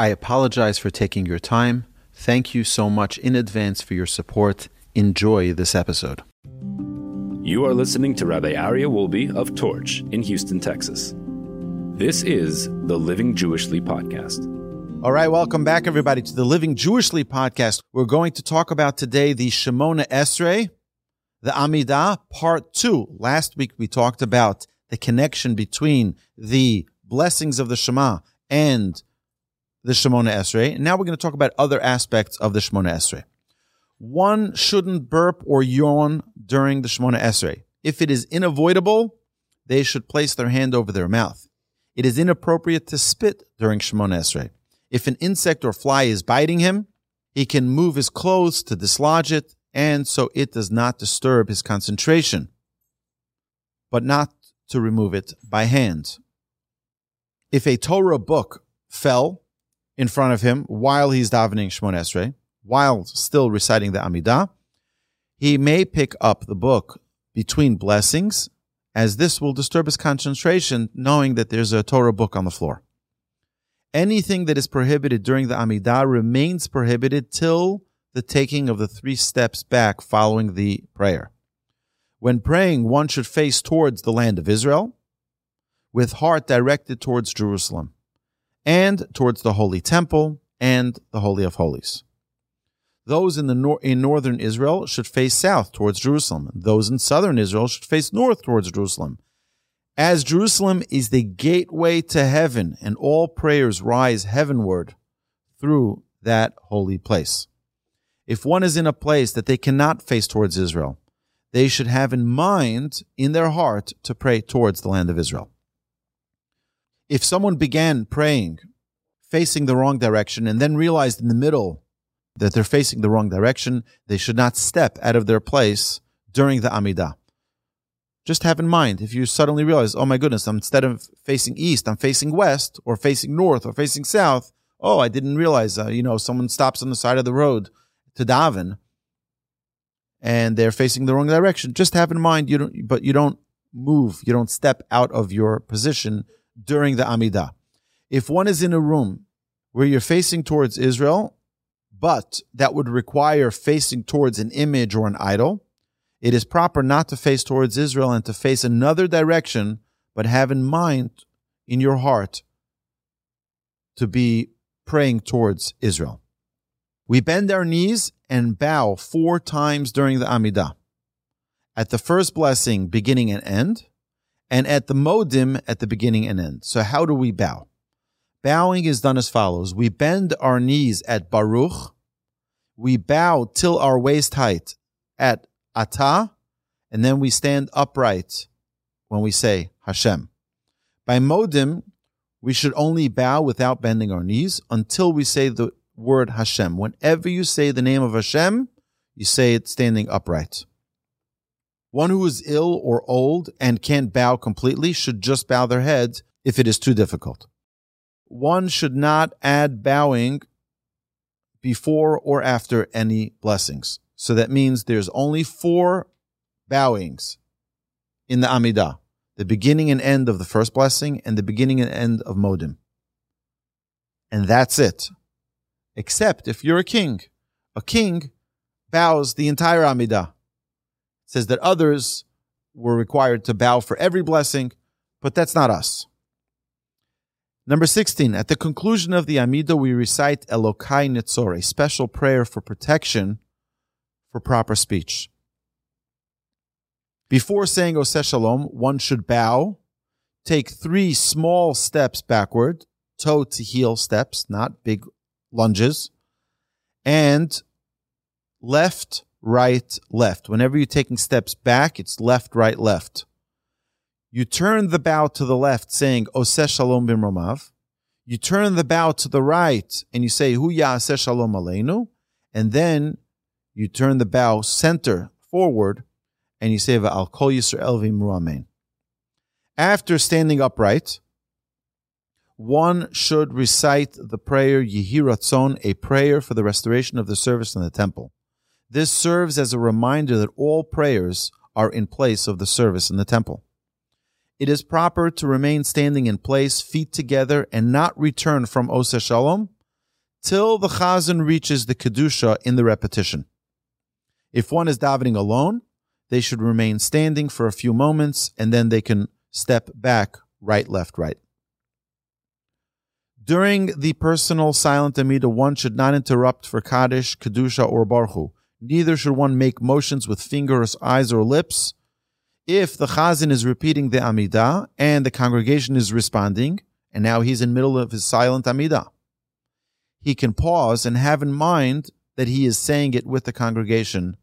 I apologize for taking your time. Thank you so much in advance for your support. Enjoy this episode. You are listening to Rabbi Aryeh Wolbe of Torch in Houston, Texas. This is the Living Jewishly podcast. All right, welcome back, everybody, to the Living Jewishly podcast. We're going to talk about today the Shemoneh Esrei, the Amidah, part two. Last week we talked about the connection between the blessings of the Shema and the Shemoneh Esrei. And now we're going to talk about other aspects of the Shemoneh Esrei. One shouldn't burp or yawn during the Shemoneh Esrei. If it is unavoidable, they should place their hand over their mouth. It is inappropriate to spit during Shemoneh Esrei. If an insect or fly is biting him, he can move his clothes to dislodge it, and so it does not disturb his concentration, but not to remove it by hand. If a Torah book fell in front of him while he's davening Shemon Esrei, while still reciting the Amidah, he may pick up the book between blessings, as this will disturb his concentration, knowing that there's a Torah book on the floor. Anything that is prohibited during the Amidah remains prohibited till the taking of the three steps back following the prayer. When praying, one should face towards the land of Israel, with heart directed towards Jerusalem and towards the Holy Temple and the Holy of Holies. Those in, the nor- in northern Israel should face south towards Jerusalem. Those in southern Israel should face north towards Jerusalem. As Jerusalem is the gateway to heaven, and all prayers rise heavenward through that holy place. If one is in a place that they cannot face towards Israel, they should have in mind, in their heart, to pray towards the land of Israel if someone began praying facing the wrong direction and then realized in the middle that they're facing the wrong direction, they should not step out of their place during the Amidah. Just have in mind if you suddenly realize, oh my goodness, I'm, instead of facing east, I'm facing west or facing north or facing south. Oh, I didn't realize, uh, you know, someone stops on the side of the road to daven and they're facing the wrong direction. Just have in mind, you don't, but you don't move, you don't step out of your position during the Amidah. If one is in a room where you're facing towards Israel, but that would require facing towards an image or an idol, it is proper not to face towards Israel and to face another direction, but have in mind in your heart to be praying towards Israel. We bend our knees and bow four times during the Amidah. At the first blessing, beginning and end, and at the modim at the beginning and end. So how do we bow? Bowing is done as follows. We bend our knees at Baruch. We bow till our waist height at Atah. And then we stand upright when we say Hashem. By modim, we should only bow without bending our knees until we say the word Hashem. Whenever you say the name of Hashem, you say it standing upright. One who is ill or old and can't bow completely should just bow their heads if it is too difficult. One should not add bowing before or after any blessings. So that means there's only four bowings in the Amidah the beginning and end of the first blessing and the beginning and end of Modim. And that's it. Except if you're a king. A king bows the entire Amidah says that others were required to bow for every blessing, but that's not us. Number 16, at the conclusion of the Amidah, we recite Elokai Nitzor, a special prayer for protection for proper speech. Before saying Oseh Shalom, one should bow, take three small steps backward, toe to heel steps, not big lunges, and left, right, left. Whenever you're taking steps back, it's left, right, left. You turn the bow to the left, saying Oseh Shalom Bimromav. You turn the bow to the right, and you say Hu Ya'aseh Shalom Aleinu. And then you turn the bow center forward, and you say Va'al Kol Yisrael V'imru. After standing upright, one should recite the prayer Yehi Ratzon, a prayer for the restoration of the service in the temple. This serves as a reminder that all prayers are in place of the service in the temple. It is proper to remain standing in place, feet together, and not return from Oseh Shalom till the Chazan reaches the Kedusha in the repetition. If one is davening alone, they should remain standing for a few moments and then they can step back, right, left, right. During the personal silent Amidah, one should not interrupt for Kaddish, Kedusha, or Baruch Neither should one make motions with fingers, eyes, or lips. If the Chazan is repeating the Amidah and the congregation is responding, and now he's in middle of his silent Amidah, he can pause and have in mind that he is saying it with the congregation,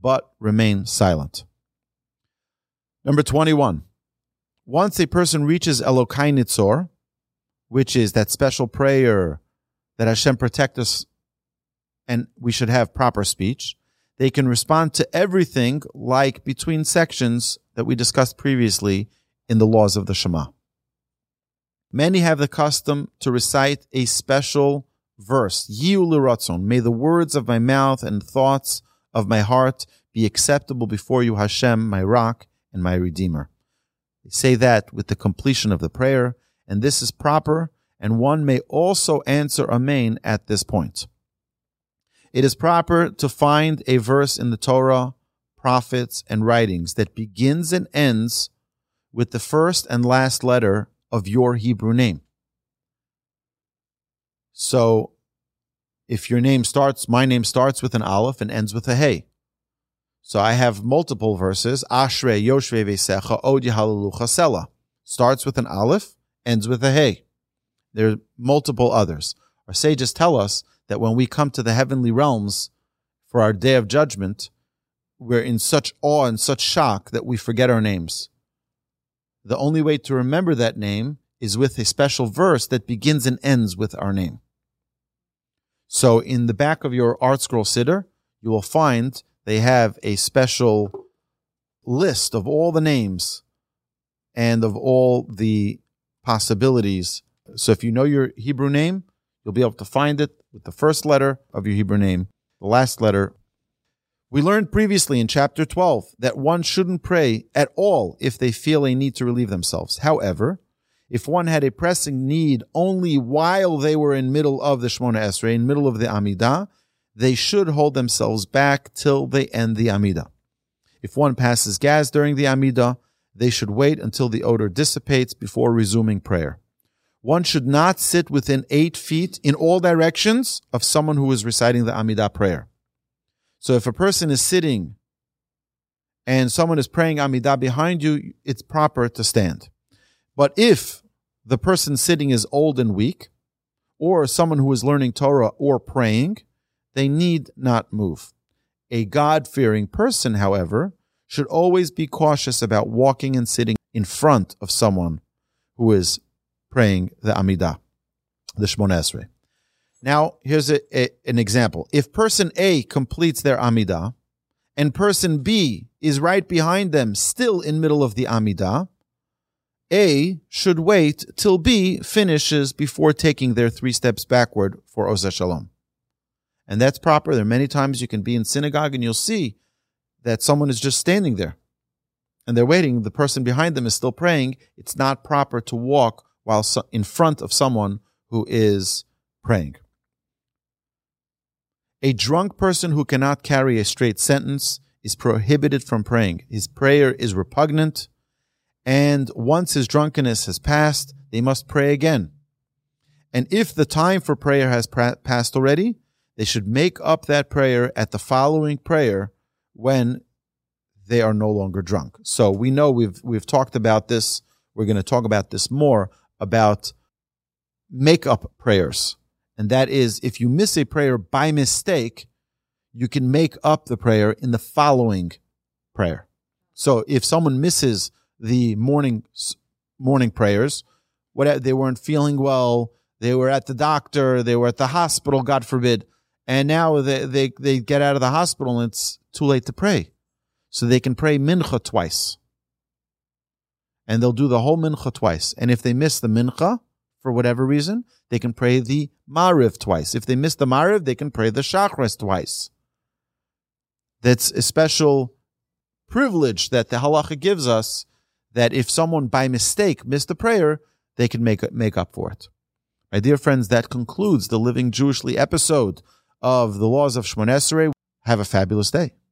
but remain silent. Number 21. Once a person reaches Elokai Nitzor, which is that special prayer that Hashem protect us and we should have proper speech, they can respond to everything like between sections that we discussed previously in the laws of the Shema. Many have the custom to recite a special verse, Yiu Liratzon, may the words of my mouth and thoughts of my heart be acceptable before you, Hashem, my rock and my redeemer. They say that with the completion of the prayer, and this is proper, and one may also answer Amen at this point. It is proper to find a verse in the Torah, prophets, and writings that begins and ends with the first and last letter of your Hebrew name. So, if your name starts, my name starts with an aleph and ends with a hey. So I have multiple verses. Ashrei Yoshve Vesecha Od Halalucha Sela. Starts with an aleph, ends with a hey. There are multiple others. Our sages tell us that when we come to the heavenly realms for our day of judgment, we're in such awe and such shock that we forget our names. The only way to remember that name is with a special verse that begins and ends with our name. So in the back of your ArtScroll Siddur, you will find they have a special list of all the names and of all the possibilities. So if you know your Hebrew name, you'll be able to find it with the first letter of your Hebrew name, the last letter. We learned previously in chapter 12 that one shouldn't pray at all if they feel a need to relieve themselves. However, if one had a pressing need only while they were in middle of the Shemoneh Esrei, in middle of the Amidah, they should hold themselves back till they end the Amidah. If one passes gas during the Amidah, they should wait until the odor dissipates before resuming prayer. One should not sit within eight feet in all directions of someone who is reciting the Amidah prayer. So if a person is sitting and someone is praying Amidah behind you, it's proper to stand. But if the person sitting is old and weak, or someone who is learning Torah or praying, they need not move. A God fearing person, however, should always be cautious about walking and sitting in front of someone who is praying the Amidah, the Shemoneh Esrei. Now, here's a, a, an example. If person A completes their Amidah and person B is right behind them, still in middle of the Amidah, A should wait till B finishes before taking their three steps backward for Oseh Shalom. And that's proper. There are many times you can be in synagogue and you'll see that someone is just standing there and they're waiting. The person behind them is still praying. It's not proper to walk while in front of someone who is praying. A drunk person who cannot carry a straight sentence is prohibited from praying. His prayer is repugnant, and once his drunkenness has passed, they must pray again. And if the time for prayer has passed already, they should make up that prayer at the following prayer when they are no longer drunk. So we know we've we've talked about this. We're going to talk about this more about make up prayers. And that is if you miss a prayer by mistake, you can make up the prayer in the following prayer. So if someone misses the morning morning prayers, what they weren't feeling well, they were at the doctor, they were at the hospital, God forbid, and now they they, they get out of the hospital and it's too late to pray, so they can pray mincha twice, and they'll do the whole mincha twice. And if they miss the mincha for whatever reason, they can pray the mariv twice. If they miss the mariv, they can pray the shachris twice. That's a special privilege that the halacha gives us that if someone by mistake missed a prayer, they can make, make up for it. My dear friends, that concludes the Living Jewishly episode of the Laws of Shmonesrei. Have a fabulous day.